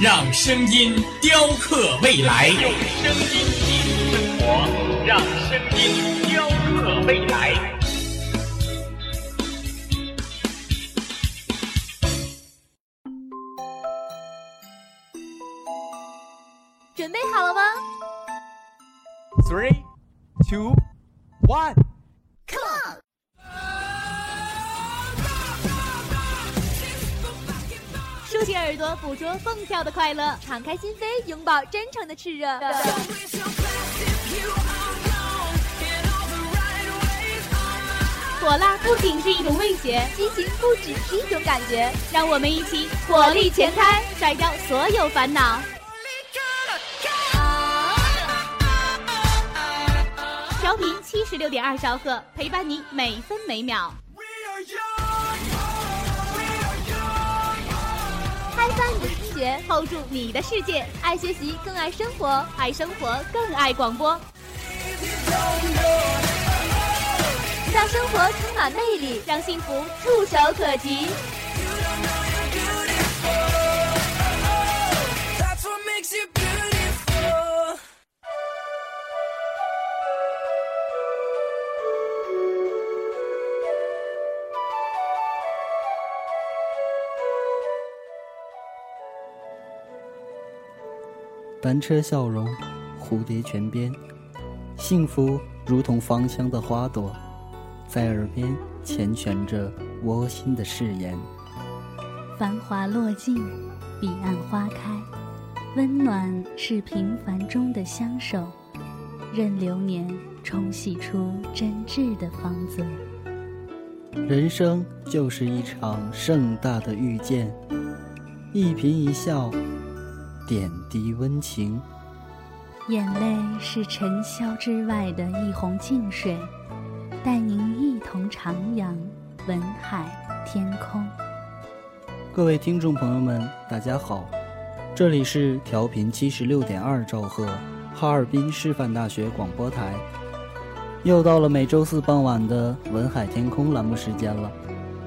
让声音雕刻未来。用声音记录生活，让声音雕刻未来。准备好了吗 Three, two, one. 竖起耳朵，捕捉蹦跳的快乐，敞开心扉，拥抱真诚的炽热。火辣不仅是一种味觉，激情不只是一种感觉。让我们一起火力全开，甩掉所有烦恼。调频七十六点二兆赫，陪伴你每分每秒。开翻你的听觉，hold 住你的世界。爱学习，更爱生活；爱生活，更爱广播。让生活充满魅力，让幸福触手可及。单车笑容，蝴蝶泉边，幸福如同芳香的花朵，在耳边缱绻着窝心的誓言。繁华落尽，彼岸花开，温暖是平凡中的相守，任流年冲洗出真挚的芳泽。人生就是一场盛大的遇见，一颦一笑，点滴温情。眼泪是尘嚣之外的一泓净水，带您一同徜徉文海天空。各位听众朋友们，大家好，这里是调频七十六点二兆赫，哈尔滨师范大学广播台。又到了每周四傍晚的“文海天空”栏目时间了，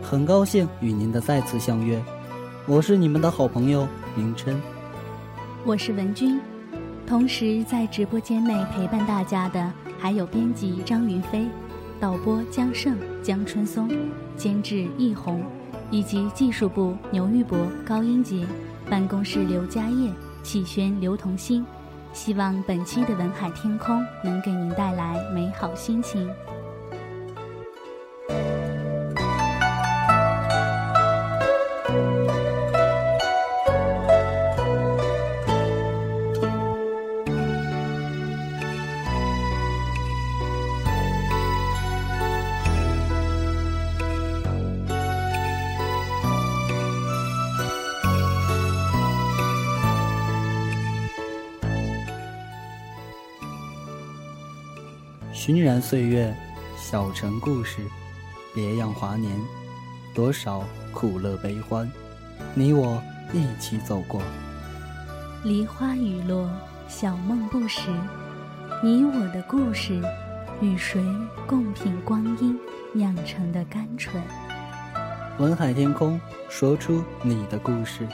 很高兴与您的再次相约，我是你们的好朋友明琛。我是文君，同时在直播间内陪伴大家的还有编辑张云飞、导播江胜、江春松、监制易红，以及技术部牛玉博、高英杰，办公室刘家业、启轩、刘同心。希望本期的文海天空能给您带来美好心情。熏然岁月，小城故事，别样华年，多少苦乐悲欢，你我一起走过。梨花雨落，小梦不识，你我的故事，与谁共品光阴酿成的甘醇？文海天空，说出你的故事，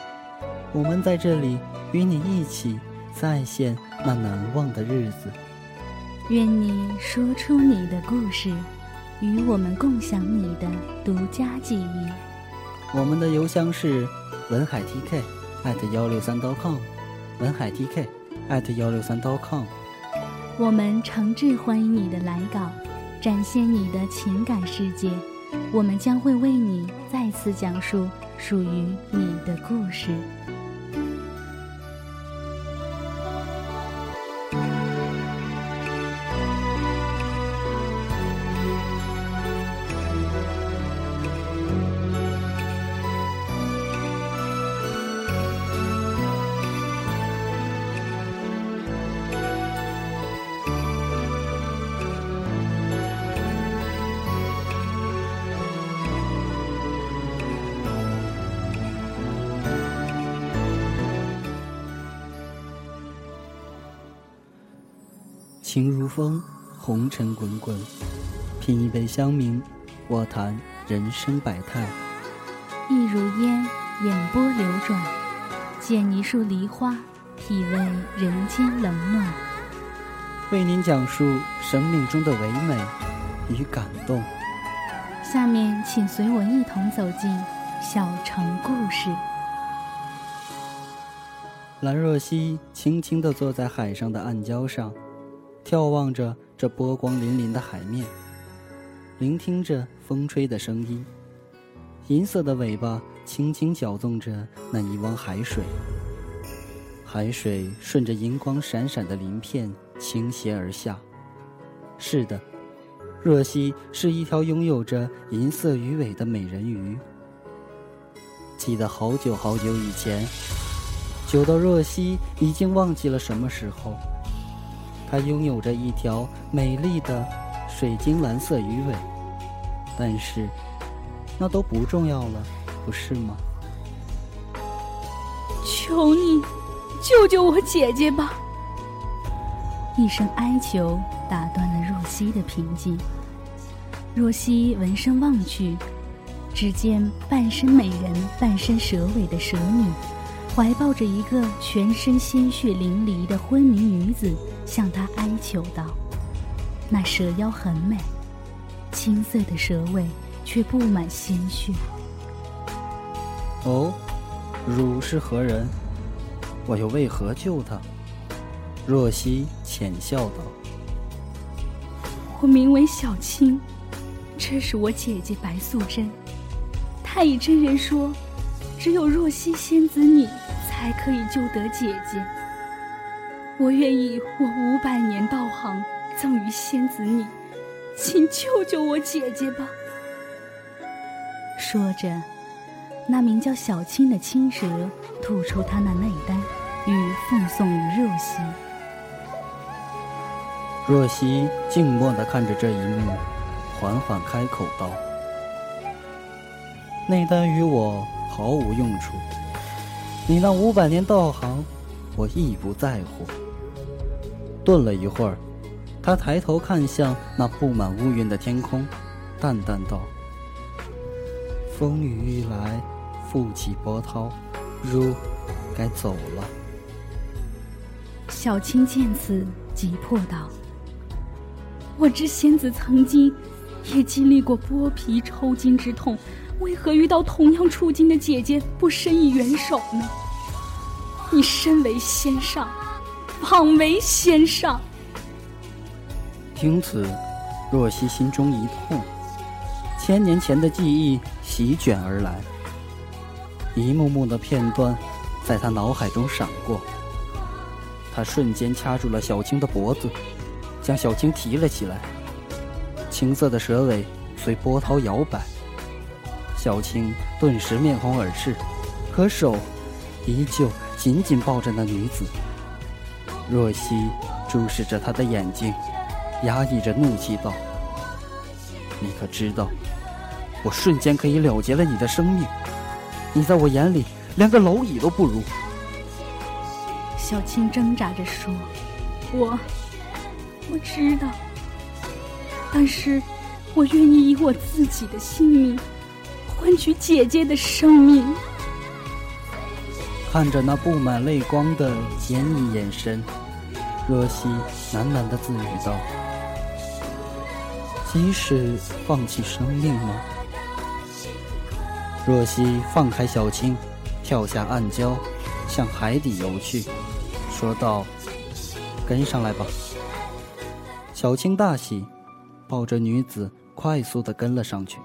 我们在这里与你一起再现那难忘的日子。愿你说出你的故事，与我们共享你的独家记忆。我们的邮箱是文海 TK at 幺六三 .com，文海 TK at 幺六三 .com。我们诚挚欢迎你的来稿，展现你的情感世界。我们将会为你再次讲述属于你的故事。情如风，红尘滚滚。品一杯香茗，我谈人生百态。意如烟，眼波流转。剪一束梨花，体味人间冷暖。为您讲述生命中的唯美与感动。下面，请随我一同走进小城故事。兰若曦轻轻地坐在海上的暗礁上，眺望着这波光粼粼的海面，聆听着风吹的声音。银色的尾巴轻轻搅动着那一汪海水，海水顺着银光闪闪的鳞片倾泻而下。是的，若曦是一条拥有着银色鱼尾的美人鱼。记得好久好久以前。久到若曦已经忘记了什么时候，她拥有着一条美丽的水晶蓝色鱼尾，但是那都不重要了，不是吗？求你救救我姐姐吧！一声哀求打断了若曦的平静。若曦闻声望去，只见半身美人、半身蛇尾的蛇女。怀抱着一个全身鲜血淋漓的昏迷女子，向他哀求道：“那蛇妖很美，青色的蛇尾却布满鲜血。”哦，汝是何人？我又为何救他？若曦浅笑道：“我名为小青，这是我姐姐白素贞。太乙真人说，只有若曦仙子你。”才可以救得姐姐。我愿意我五百年道行赠与仙子你，请救救我姐姐吧。说着，那名叫小青的青蛇吐出他那内丹，欲奉送于若曦。若曦静默的看着这一幕，缓缓开口道：“内丹与我毫无用处。”你那五百年道行，我亦不在乎。顿了一会儿，他抬头看向那布满乌云的天空，淡淡道：“风雨欲来，复起波涛，如该走了。”小青见此，急迫道：“我知仙子曾经也经历过剥皮抽筋之痛。”为何遇到同样处境的姐姐不伸以援手呢？你身为仙上，枉为仙上。听此，若曦心中一痛，千年前的记忆席卷而来，一幕幕的片段在他脑海中闪过。他瞬间掐住了小青的脖子，将小青提了起来，青色的蛇尾随波涛摇摆。小青顿时面红耳赤，可手依旧紧紧抱着那女子。若曦注视着他的眼睛，压抑着怒气道：“你可知道，我瞬间可以了结了你的生命？你在我眼里连个蝼蚁都不如。”小青挣扎着说：“我，我知道，但是我愿意以我自己的性命。”换取姐姐的生命。看着那布满泪光的坚毅眼神，若曦喃喃的自语道：“即使放弃生命吗？”若曦放开小青，跳下暗礁，向海底游去，说道：“跟上来吧。”小青大喜，抱着女子快速的跟了上去。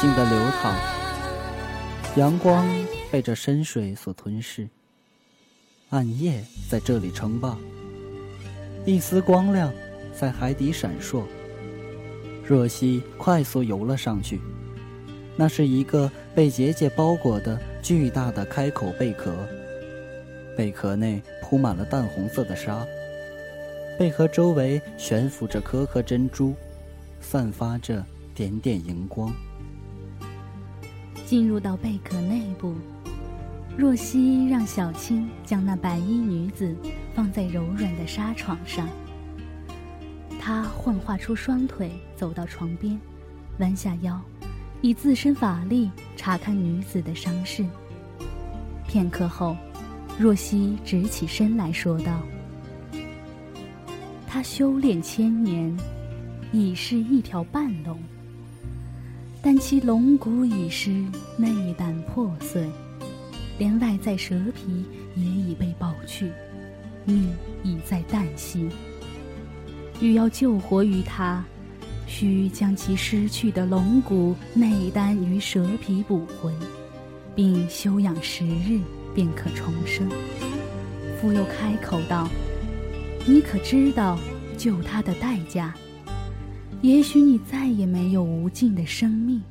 静的流淌，阳光被这深水所吞噬，暗夜在这里称霸，一丝光亮在海底闪烁。若曦快速游了上去，那是一个被结界包裹的巨大的开口贝壳，贝壳内铺满了淡红色的沙，贝壳周围悬浮着颗颗珍珠。散发着点点荧光。进入到贝壳内部，若曦让小青将那白衣女子放在柔软的沙床上。她幻化出双腿，走到床边，弯下腰，以自身法力查看女子的伤势。片刻后，若曦直起身来说道：“她修炼千年。”已是一条半龙，但其龙骨已失，内胆破碎，连外在蛇皮也已被剥去，命已在旦夕。欲要救活于他，需将其失去的龙骨、内丹与蛇皮补回，并休养十日，便可重生。复又开口道：“你可知道救他的代价？”也许你再也没有无尽的生命，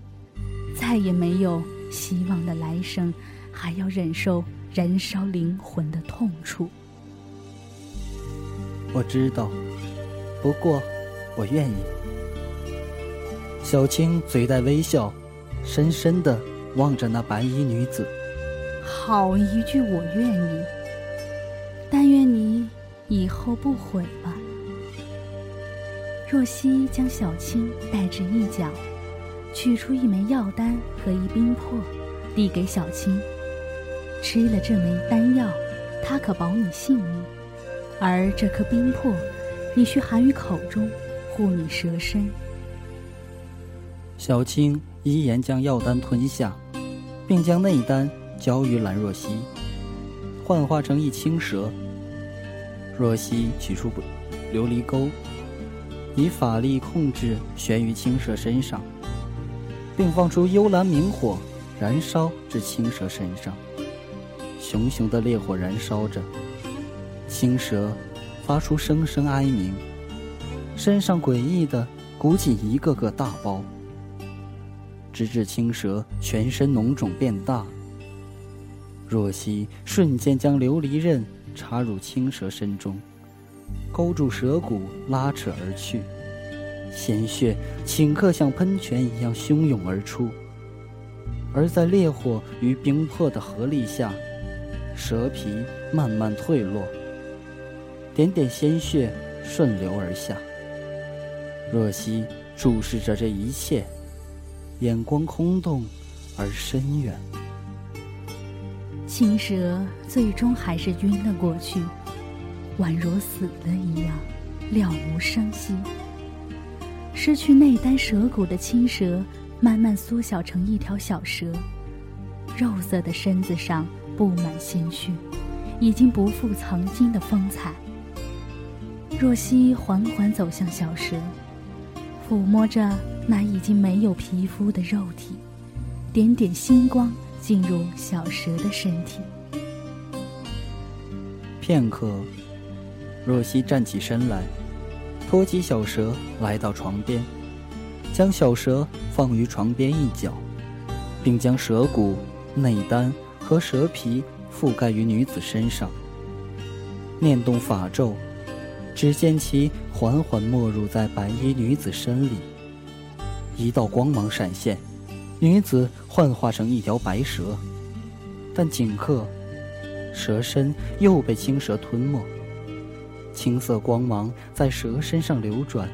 再也没有希望的来生，还要忍受燃烧灵魂的痛楚。我知道，不过我愿意。小青嘴带微笑，深深的望着那白衣女子。好一句我愿意，但愿你以后不悔吧。若曦将小青带至一角，取出一枚药丹和一冰魄，递给小青。吃了这枚丹药，它可保你性命；而这颗冰魄，你需含于口中，护你蛇身。小青依言将药丹吞下，并将内丹交于兰若曦，幻化成一青蛇。若曦取出琉璃钩。以法力控制悬于青蛇身上，并放出幽蓝明火，燃烧至青蛇身上。熊熊的烈火燃烧着，青蛇发出声声哀鸣，身上诡异的鼓起一个个大包，直至青蛇全身脓肿变大。若曦瞬间将琉璃刃插入青蛇身中。勾住蛇骨，拉扯而去，鲜血顷刻像喷泉一样汹涌而出。而在烈火与冰魄的合力下，蛇皮慢慢退落，点点鲜血顺流而下。若曦注视着这一切，眼光空洞而深远。青蛇最终还是晕了过去。宛如死了一样，了无声息。失去内丹蛇骨的青蛇慢慢缩小成一条小蛇，肉色的身子上布满鲜血，已经不复曾经的风采。若曦缓缓走向小蛇，抚摸着那已经没有皮肤的肉体，点点星光进入小蛇的身体。片刻，若曦站起身来，托起小蛇来到床边，将小蛇放于床边一角，并将蛇骨、内丹和蛇皮覆盖于女子身上。念动法咒，只见其缓缓没入在白衣女子身里，一道光芒闪现，女子幻化成一条白蛇，但顷刻。蛇身又被青蛇吞没，青色光芒在蛇身上流转，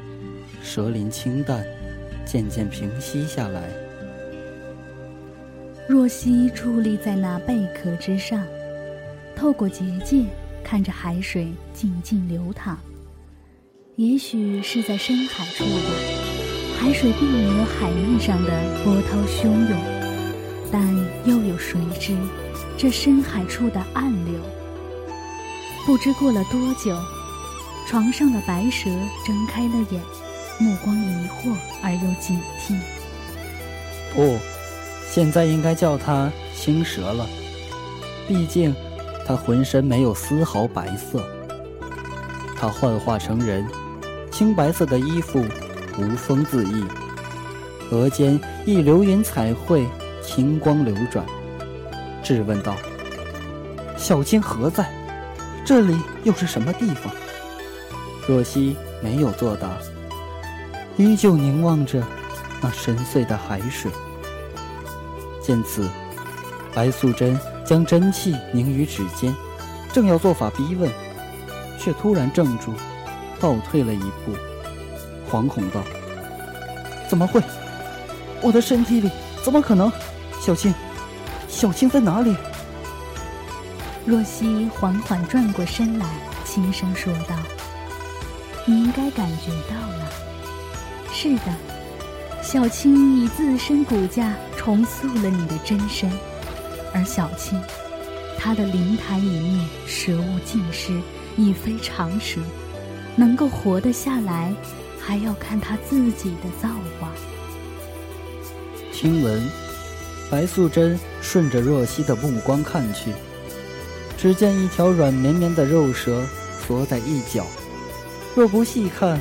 蛇鳞清淡，渐渐平息下来。若曦伫立在那贝壳之上，透过结界看着海水静静流淌。也许是在深海处吧，海水并没有海面上的波涛汹涌，但又有谁知？这深海处的暗流，不知过了多久，床上的白蛇睁开了眼，目光疑惑而又警惕。不，现在应该叫它青蛇了，毕竟它浑身没有丝毫白色。它幻化成人，青白色的衣服无风自溢，额间一流云彩绘，青光流转。质问道：“小青何在？这里又是什么地方？”若曦没有作答，依旧凝望着那深邃的海水。见此，白素贞将真气凝于指尖，正要做法逼问，却突然怔住，倒退了一步，惶恐道：“怎么会？我的身体里怎么可能？小青。”小青在哪里？若曦缓缓转过身来，轻声说道：“你应该感觉到了。是的，小青以自身骨架重塑了你的真身，而小青，她的灵台一面蛇物尽失，已非常蛇，能够活得下来，还要看她自己的造化。”听闻。白素贞顺着若曦的目光看去，只见一条软绵绵的肉蛇缩在一角。若不细看，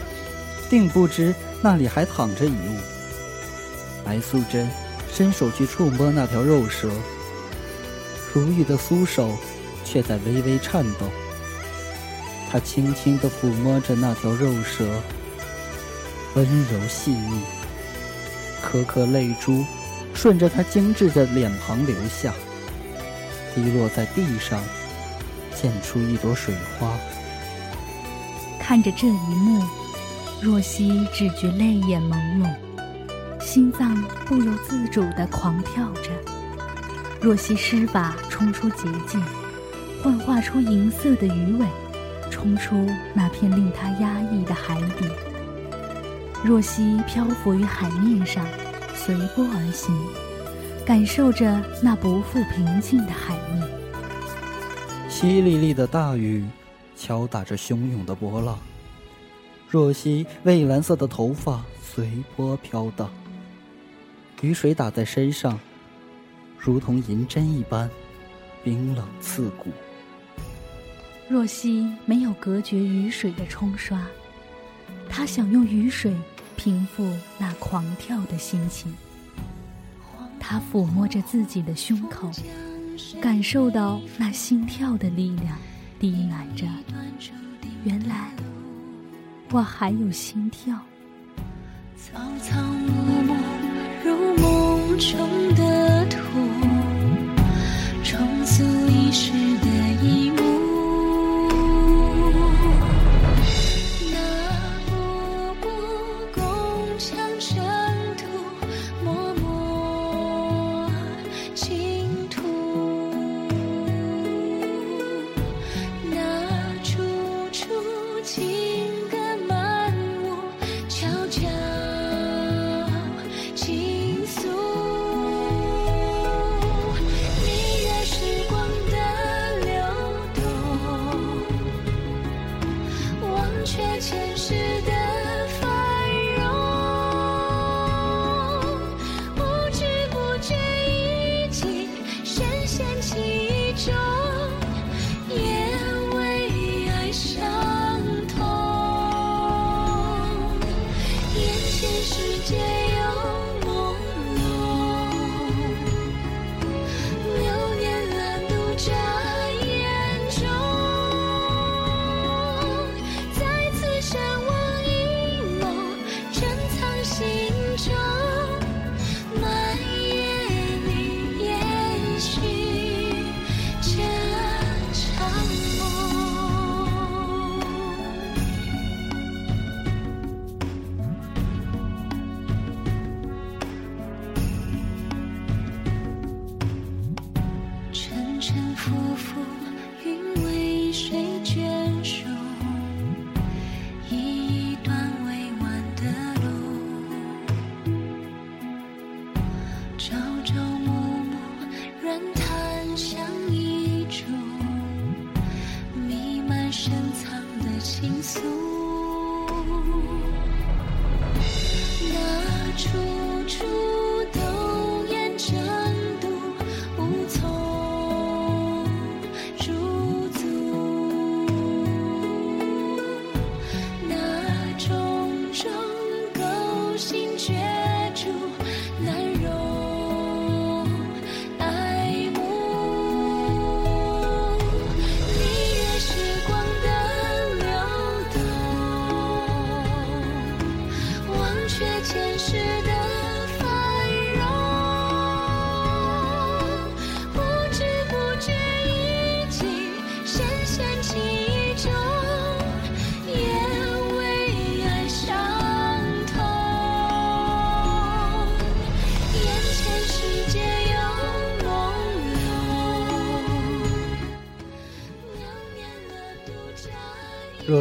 定不知那里还躺着一物。白素贞伸手去触摸那条肉蛇，如玉的酥手却在微微颤抖。她轻轻地抚摸着那条肉蛇，温柔细腻，颗颗泪珠。顺着他精致的脸庞流下，滴落在地上，溅出一朵水花。看着这一幕，若曦只觉泪眼朦胧，心脏不由自主地狂跳着。若曦施法冲出结界，幻化出银色的鱼尾，冲出那片令她压抑的海底。若曦漂浮于海面上。随波而行，感受着那不复平静的海面。淅沥沥的大雨敲打着汹涌的波浪，若曦蔚蓝色的头发随波飘荡，雨水打在身上，如同银针一般，冰冷刺骨。若曦没有隔绝雨水的冲刷，她想用雨水。平复那狂跳的心情，他抚摸着自己的胸口，感受到那心跳的力量，低喃着：“原来我还有心跳。”草草木木，如梦中的图，重塑一世的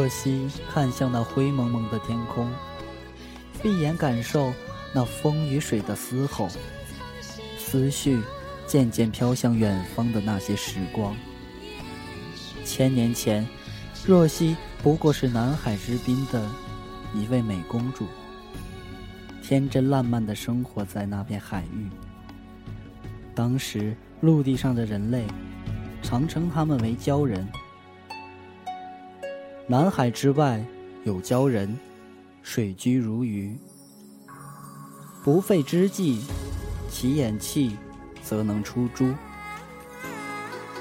若曦看向那灰蒙蒙的天空，闭眼感受那风与水的嘶吼，思绪渐渐飘向远方的那些时光。千年前，若曦不过是南海之滨的一位美公主，天真烂漫的生活在那片海域。当时陆地上的人类常称他们为鲛人。南海之外有鲛人，水居如鱼。不费之计，其眼气则能出珠。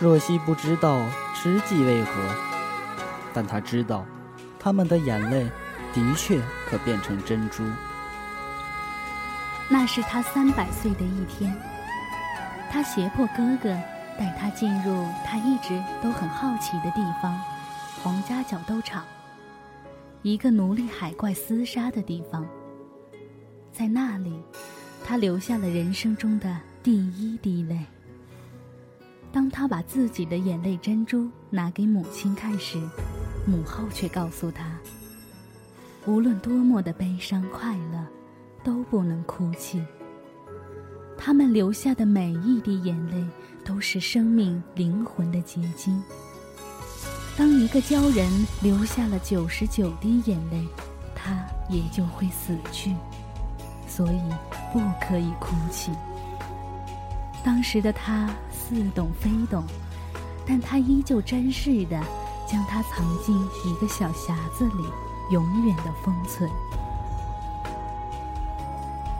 若曦不知道之计为何，但她知道，他们的眼泪的确可变成珍珠。那是他三百岁的一天，他胁迫哥哥带他进入他一直都很好奇的地方——皇家角斗场，一个奴隶海怪厮杀的地方。在那里，他流下了人生中的第一滴泪。当他把自己的眼泪珍珠拿给母亲看时，母后却告诉他：无论多么的悲伤快乐，都不能哭泣。他们流下的每一滴眼泪，都是生命灵魂的结晶。当一个鲛人流下了九十九滴眼泪，他也就会死去。所以不可以哭泣。当时的他似懂非懂，但他依旧珍视的将它藏进一个小匣子里，永远的封存。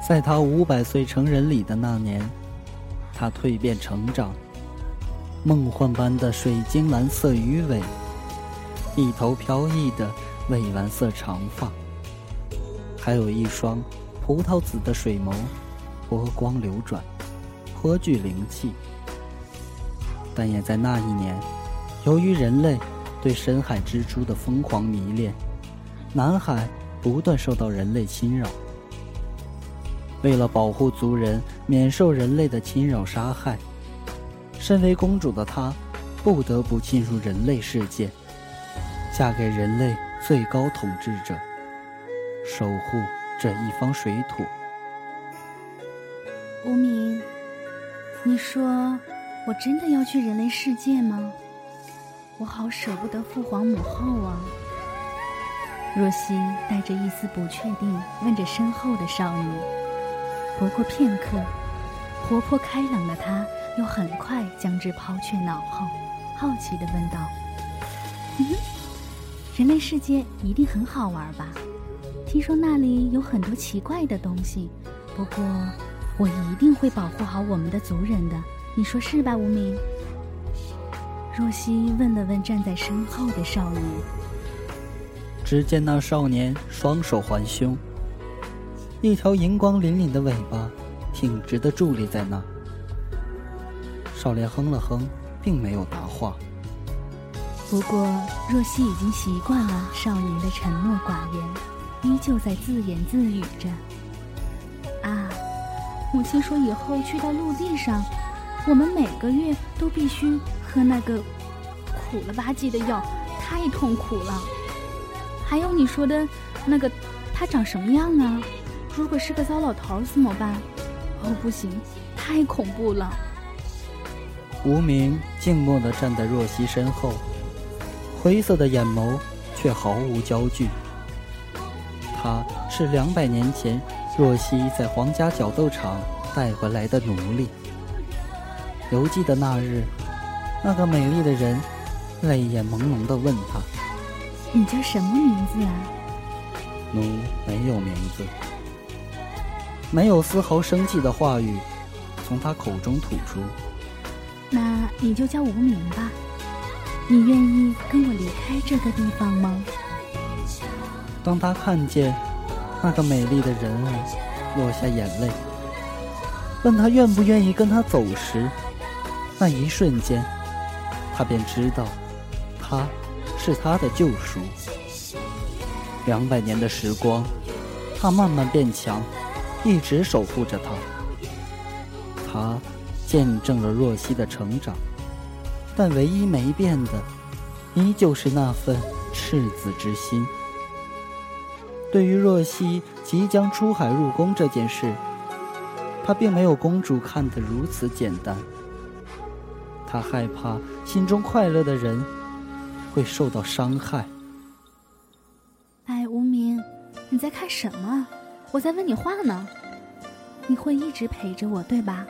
在他五百岁成人礼的那年，他蜕变成长，梦幻般的水晶蓝色鱼尾，一头飘逸的蔚蓝色长发，还有一双葡萄紫的水眸，波光流转，颇具灵气。但也在那一年，由于人类对深海蜘蛛的疯狂迷恋，南海不断受到人类侵扰。为了保护族人免受人类的侵扰杀害，身为公主的她不得不进入人类世界，嫁给人类最高统治者，守护这一方水土。无名，你说我真的要去人类世界吗？我好舍不得父皇母后啊！若曦带着一丝不确定问着身后的少女。不过片刻，活泼开朗的她又很快将之抛却脑后，好奇地问道：“嗯，人类世界一定很好玩吧？听说那里有很多奇怪的东西，不过我一定会保护好我们的族人的，你说是吧，无名？若曦问了问站在身后的少年，只见那少年双手环胸，一条银光凛凛的尾巴挺直的伫立在那。少年哼了哼，并没有答话。不过若曦已经习惯了少年的沉默寡言，依旧在自言自语着：“啊，母亲说以后去到陆地上，我们每个月都必须喝那个苦了吧唧的药，太痛苦了。还有你说的那个，他长什么样啊？如果是个糟老头怎么办？哦，不行，太恐怖了。”无名静默地站在若曦身后，灰色的眼眸却毫无焦距。他是两百年前若曦在皇家角斗场带回来的奴隶。犹记得那日，那个美丽的人泪眼朦胧地问他：“你叫什么名字啊？”奴没有名字，没有丝毫生气的话语从他口中吐出。那你就叫无名吧。你愿意跟我离开这个地方吗？当他看见那个美丽的人儿落下眼泪，问他愿不愿意跟他走时，那一瞬间，他便知道，他是他的救赎。两百年的时光，他慢慢变强，一直守护着他。他。见证了若曦的成长，但唯一没变的，依旧是那份赤子之心。对于若曦即将出海入宫这件事，他并没有公主看得如此简单。他害怕心中快乐的人会受到伤害。哎，无名，你在看什么？我在问你话呢。你会一直陪着我，对吧？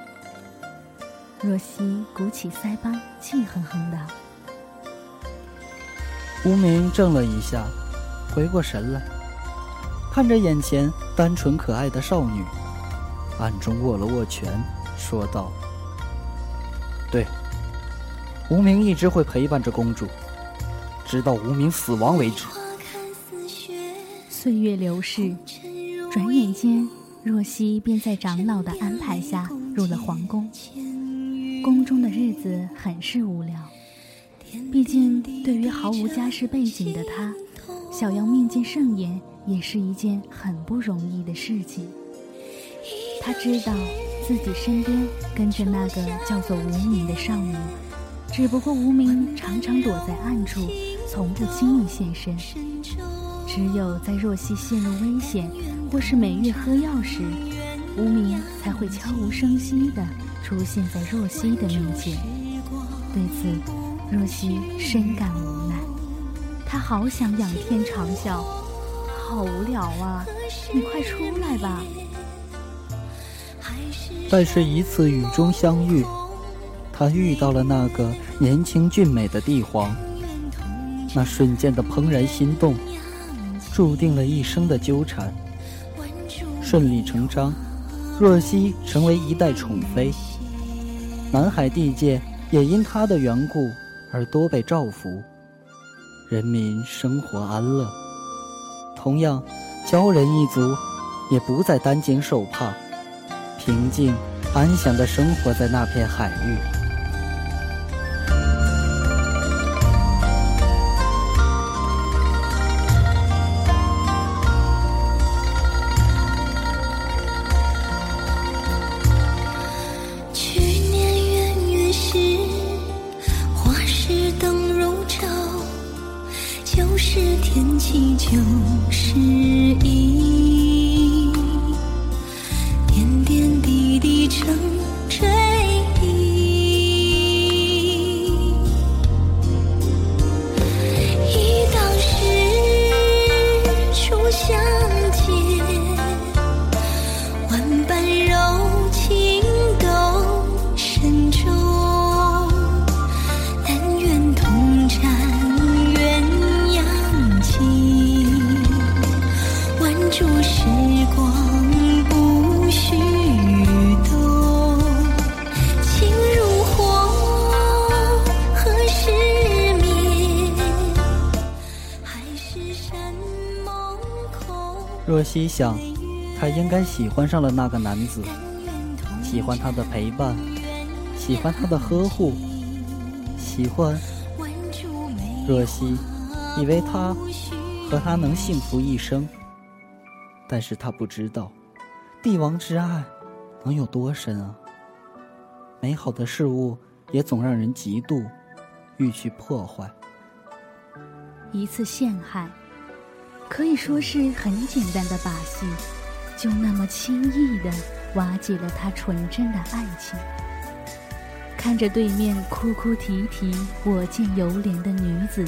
若曦鼓起腮帮，气哼哼道。无名怔了一下，回过神来，看着眼前单纯可爱的少女，暗中握了握拳，说道：“对，无名一直会陪伴着公主，直到无名死亡为止。”岁月流逝，转眼间，若曦便在长老的安排下入了皇宫。宫中的日子很是无聊，毕竟对于毫无家世背景的他，想要面见圣颜也是一件很不容易的事情。他知道自己身边跟着那个叫做无名的少年，只不过无名常常躲在暗处，从不轻易现身。只有在若曦陷入危险或是每月喝药时，无名才会悄无声息的。出现在若曦的面前，对此，若曦深感无奈。她好想仰天长啸，好无聊啊！你快出来吧。但是，一次雨中相遇，他遇到了那个年轻俊美的帝皇。那瞬间的怦然心动，注定了一生的纠缠。顺理成章，若曦成为一代宠妃。南海地界也因他的缘故而多被照拂，人民生活安乐。同样，鲛人一族也不再担惊受怕，平静安详地生活在那片海域。心想，他应该喜欢上了那个男子，喜欢他的陪伴，喜欢他的呵护，喜欢。若曦以为他和他能幸福一生，但是他不知道，帝王之爱能有多深啊！美好的事物也总让人嫉妒，欲去破坏。一次陷害，可以说是很简单的把戏，就那么轻易的瓦解了他纯真的爱情。看着对面哭哭啼啼、我见犹怜的女子，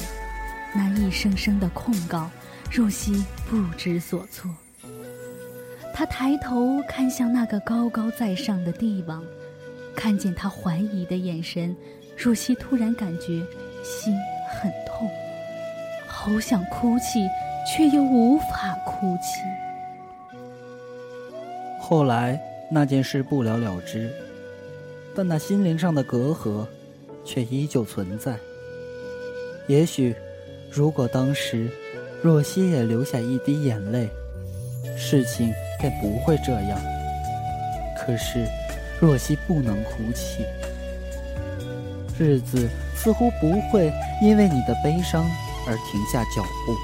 那一声声的控告，若曦不知所措。他抬头看向那个高高在上的帝王，看见他怀疑的眼神，若曦突然感觉心很痛，好想哭泣，却又无法哭泣。后来那件事不了了之。但那心灵上的隔阂，却依旧存在。也许，如果当时若曦也流下一滴眼泪，事情便不会这样。可是，若曦不能哭泣，日子似乎不会因为你的悲伤而停下脚步。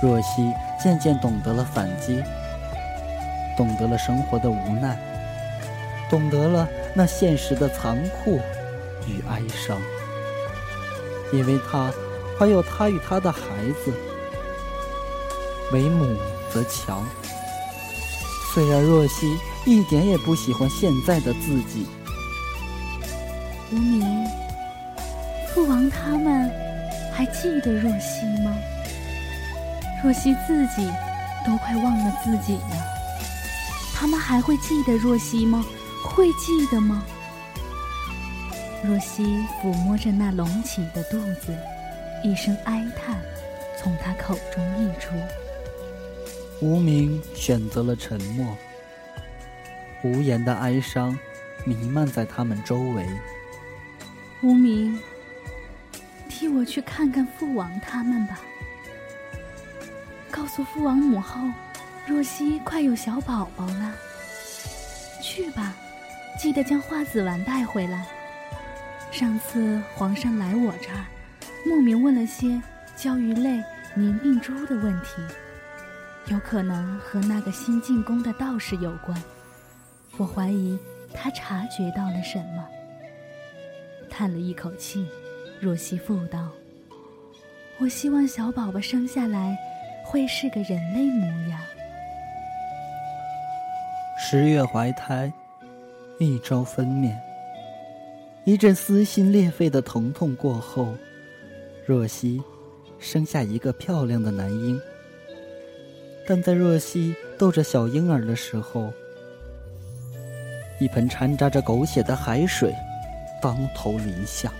若曦渐渐懂得了反击，懂得了生活的无奈。懂得了那现实的残酷与哀伤，因为他还有他与他的孩子。为母则强。虽然若曦一点也不喜欢现在的自己。无名，父王他们还记得若曦吗？若曦自己都快忘了自己了，他们还会记得若曦吗？会记得吗？若曦抚摸着那隆起的肚子，一声哀叹从他口中溢出。无名选择了沉默，无言的哀伤弥漫在他们周围。无名，替我去看看父王他们吧。告诉父王母后，若曦快有小宝宝了。去吧。记得将花子丸带回来。上次皇上来我这儿，莫名问了些焦鱼类、凝命珠的问题，有可能和那个新进宫的道士有关。我怀疑他察觉到了什么。叹了一口气，若曦妇道：“我希望小宝宝生下来会是个人类模样。”十月怀胎。一朝分娩，一阵撕心裂肺的疼痛过后，若曦生下一个漂亮的男婴。但在若曦逗着小婴儿的时候，一盆掺杂着狗血的海水当头淋下。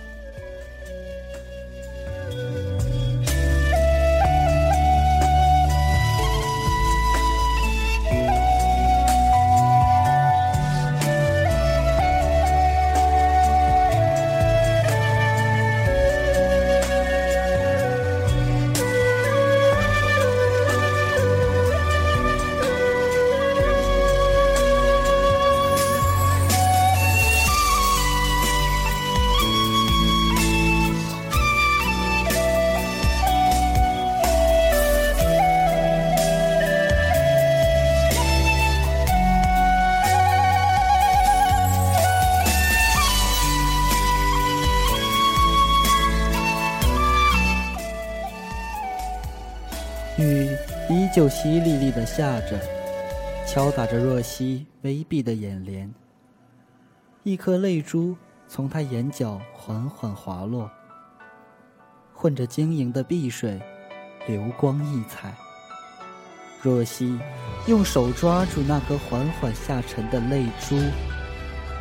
淅沥沥的下着，敲打着若曦微闭的眼帘。一颗泪珠从她眼角缓缓滑落，混着晶莹的碧水，流光溢彩。若曦用手抓住那颗缓缓下沉的泪珠，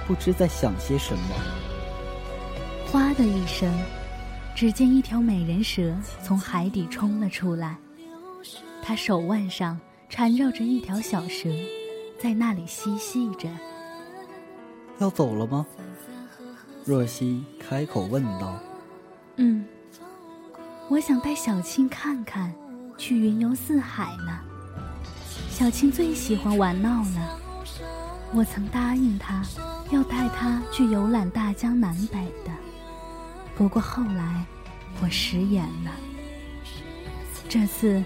不知在想些什么。哗的一声，只见一条美人蛇从海底冲了出来。他手腕上缠绕着一条小蛇，在那里嬉戏着。要走了吗？若曦开口问道。嗯。我想带小青看看，去云游四海呢。小青最喜欢玩闹了，我曾答应她，要带她去游览大江南北的。不过后来，我食言了。这次，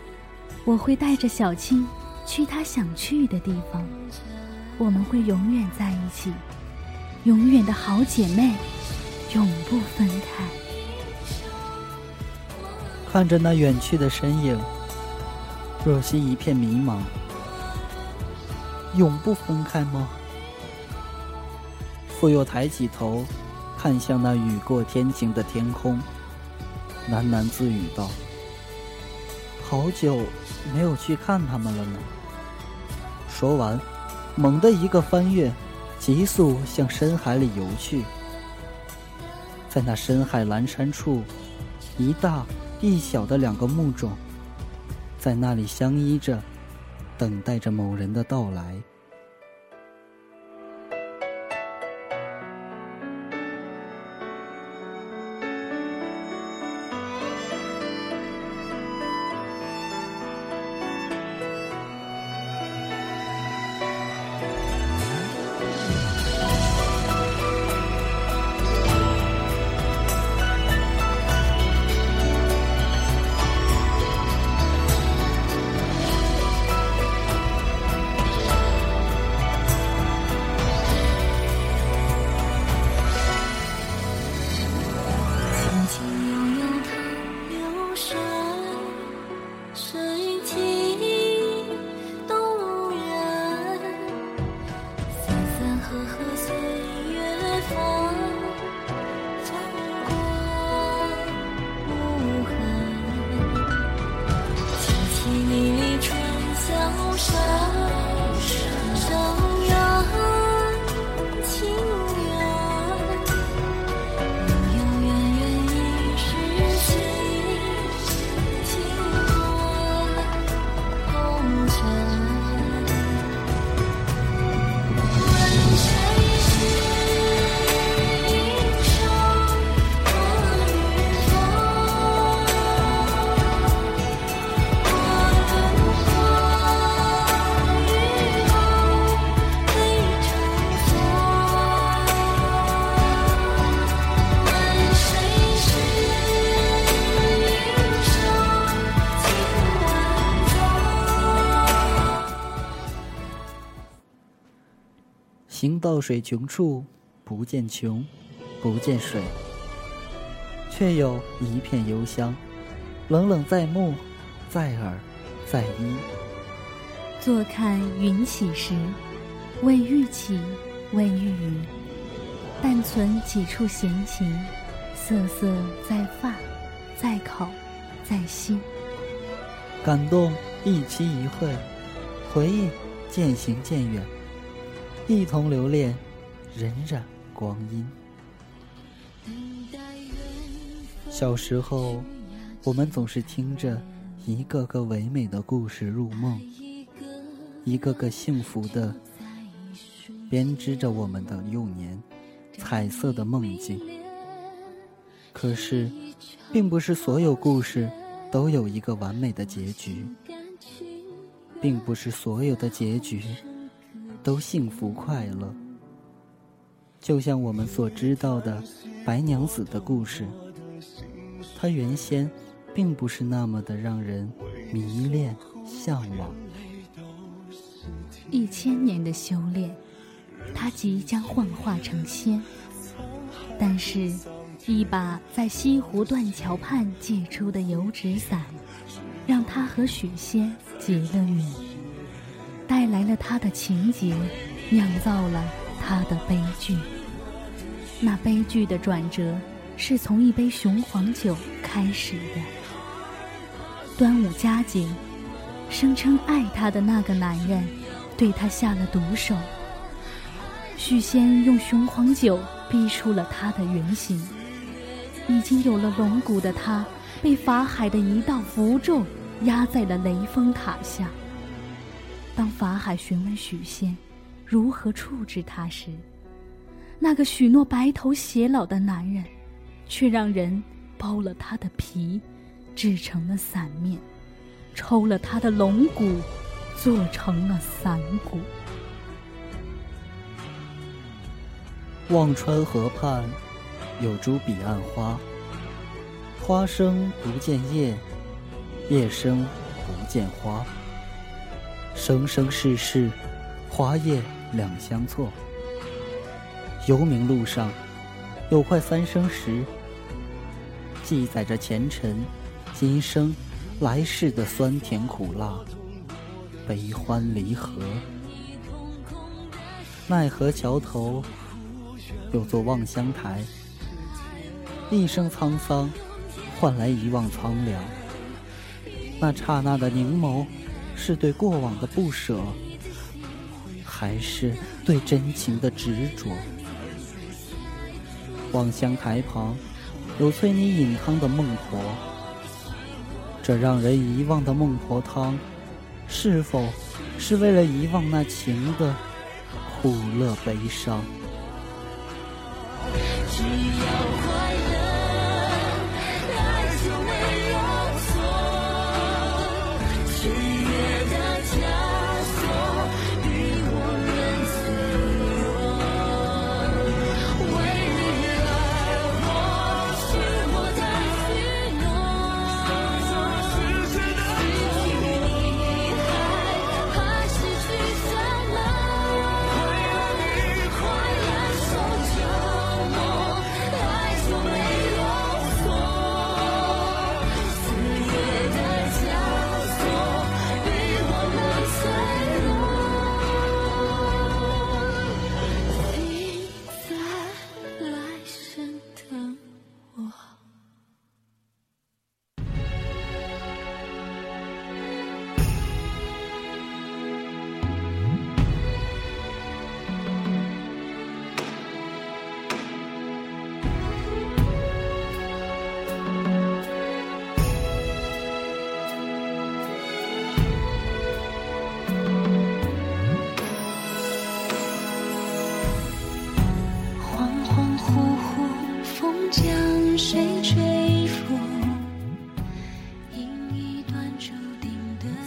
我会带着小青去她想去的地方，我们会永远在一起，永远的好姐妹，永不分开。看着那远去的身影，若心一片迷茫。永不分开吗？复又抬起头，看向那雨过天晴的天空，喃喃自语道：“好久没有去看他们了呢。”说完，猛地一个翻越，急速向深海里游去。在那深海蓝山处，一大。一小的两个木种，在那里相依着，等待着某人的到来。到水穷处，不见穷，不见水，却有一片幽香，冷冷在目，在耳，在衣。坐看云起时，未欲起，未欲语，但存几处闲情，瑟瑟在发，在口，在心。感动一期一会，回忆渐行渐远。一同留恋荏苒光阴。小时候，我们总是听着一个个唯美的故事入梦，一个个幸福的编织着我们的幼年，彩色的梦境。可是，并不是所有故事都有一个完美的结局，并不是所有的结局。都幸福快乐，就像我们所知道的白娘子的故事。她原先并不是那么的让人迷恋向往。一千年的修炼，她即将幻化成仙。但是，一把在西湖断桥畔借出的油纸伞，让她和许仙结了缘。带来了他的情节，酿造了他的悲剧。那悲剧的转折，是从一杯雄黄酒开始的。端午佳节，声称爱她的那个男人，对她下了毒手。许仙用雄黄酒逼出了他的原形。已经有了龙骨的他，被法海的一道符咒压在了雷峰塔下。当法海询问许仙如何处置他时，那个许诺白头偕老的男人，却让人剥了他的皮，制成了伞面，抽了他的龙骨，做成了伞骨。忘川河畔，有株彼岸花。花生不见叶，叶生不见花。生生世世，花叶两相错。游名路上，有块三生石，记载着前尘、今生、来世的酸甜苦辣、悲欢离合。奈何桥头。有座望乡台，一生沧桑，换来一望苍凉。那刹那的凝眸，是对过往的不舍，还是对真情的执着？望乡台旁，有催你饮汤的孟婆。这让人遗忘的孟婆汤，是否是为了遗忘那情的苦乐悲伤？只要。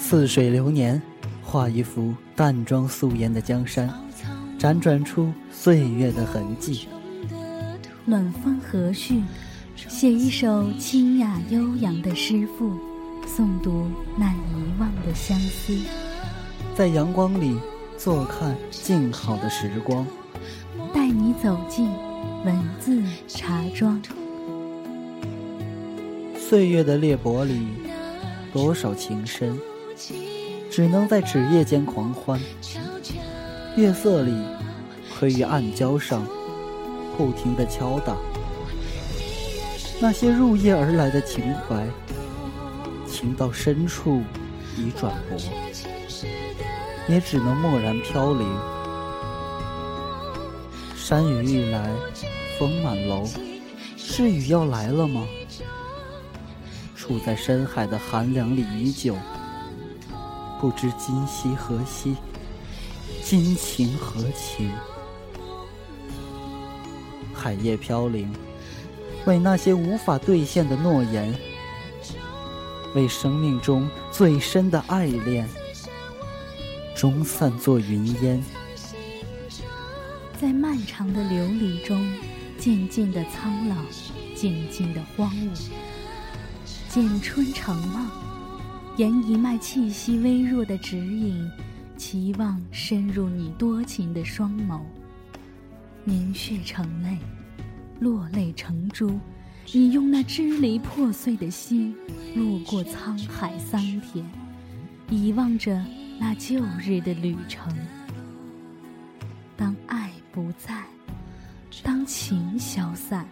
似水流年，画一幅淡妆素颜的江山，辗转出岁月的痕迹。暖风和煦，写一首清雅悠扬的诗赋，诵读那遗忘的相思。在阳光里，坐看静好的时光，带你走进文字茶庄。岁月的裂帛里，多少情深。只能在纸页间狂欢，月色里，可以暗礁上，不停地敲打。那些入夜而来的情怀，情到深处已转薄，也只能默然飘零。山雨欲来风满楼，是雨要来了吗？处在深海的寒凉里已久。不知今夕何夕，今情何情？海叶飘零，为那些无法兑现的诺言，为生命中最深的爱恋，终散作云烟。在漫长的流离中，渐渐的苍老，渐渐的荒芜，见春成梦。沿一脉气息微弱的指引，期望深入你多情的双眸。凝血成泪，落泪成珠。你用那支离破碎的心，路过沧海桑田，遗忘着那旧日的旅程。当爱不在，当情消散，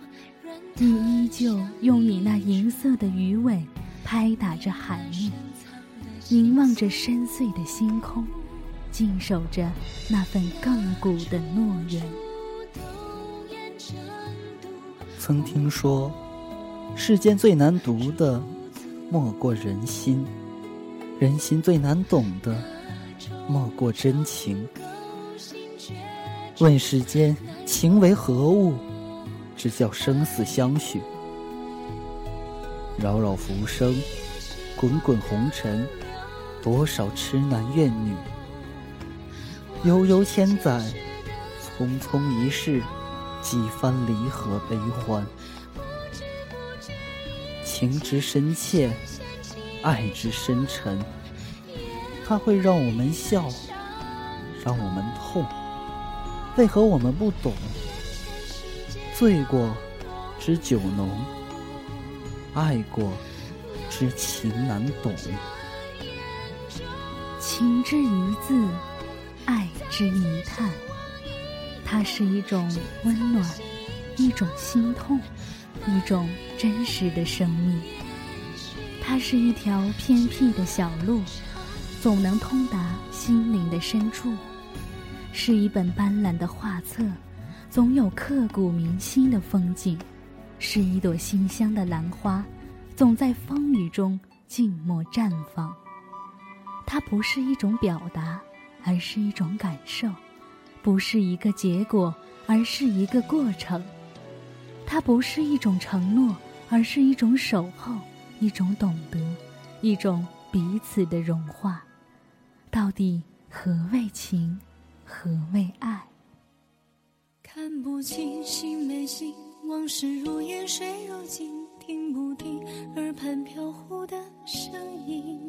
你依旧用你那银色的鱼尾，拍打着海面。凝望着深邃的星空，静守着那份亘古的诺言。曾听说，世间最难读的，莫过人心；人心最难懂的，莫过真情。问世间情为何物，只叫生死相许。扰扰浮生，滚滚红尘，多少痴男怨女。悠悠千载，匆匆一世，几番离合悲欢。情之深切，爱之深沉，它会让我们笑，让我们痛。为何我们不懂？醉过，知酒浓；爱过，知情难懂。情之一字，爱之一叹。它是一种温暖，一种心痛，一种真实的生命。它是一条偏僻的小路，总能通达心灵的深处。是一本斑斓的画册，总有刻骨铭心的风景；是一朵馨香的兰花，总在风雨中静默绽放。它不是一种表达，而是一种感受；不是一个结果，而是一个过程。它不是一种承诺，而是一种守候，一种懂得，一种彼此的融化。到底何为情？何为爱？看不清心没心，往事如烟，水如镜，听不听耳畔飘忽的声音？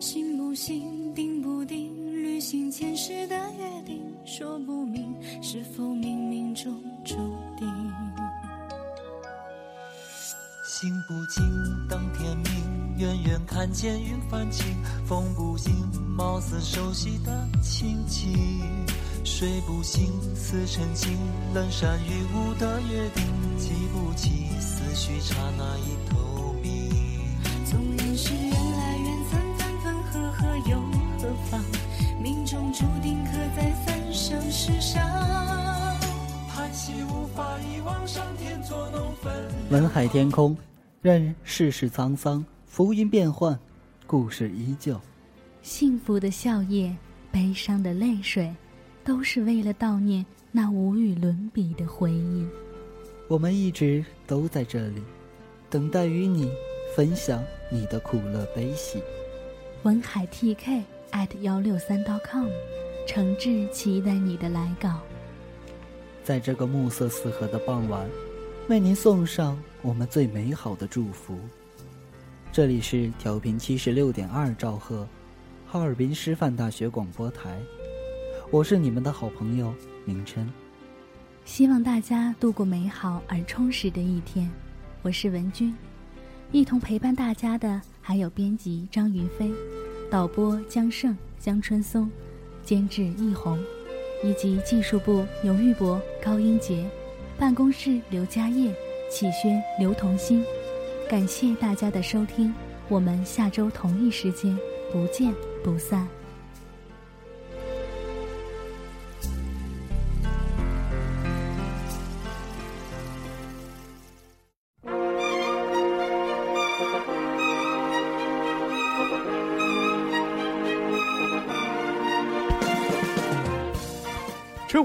信不信，定不定，履行前世的约定，说不明是否冥冥中注定。心不静，等天明，远远看见云泛青，风不静，貌似熟悉的情景。睡不醒，似曾经冷山雨雾的约定，记不起许刹那已透明。纵然是缘来缘散，分分合合又何妨？命中注定刻在三生石上。叹息无法遗忘，上天作弄分。文海天空，任世事沧桑，浮云变幻，故事依旧。幸福的笑靥，悲伤的泪水。都是为了悼念那无与伦比的回忆。我们一直都在这里，等待与你分享你的苦乐悲喜。文海 TK at 幺六三 .com，诚挚期待你的来稿。在这个暮色四合的傍晚，为您送上我们最美好的祝福。这里是调频七十六点二兆赫，哈尔滨师范大学广播台。我是你们的好朋友明琛，希望大家度过美好而充实的一天。我是文君，一同陪伴大家的还有编辑张云飞、导播江胜、江春松、监制易红，以及技术部牛玉博、高英杰，办公室刘佳业、启轩、刘童心。感谢大家的收听，我们下周同一时间不见不散。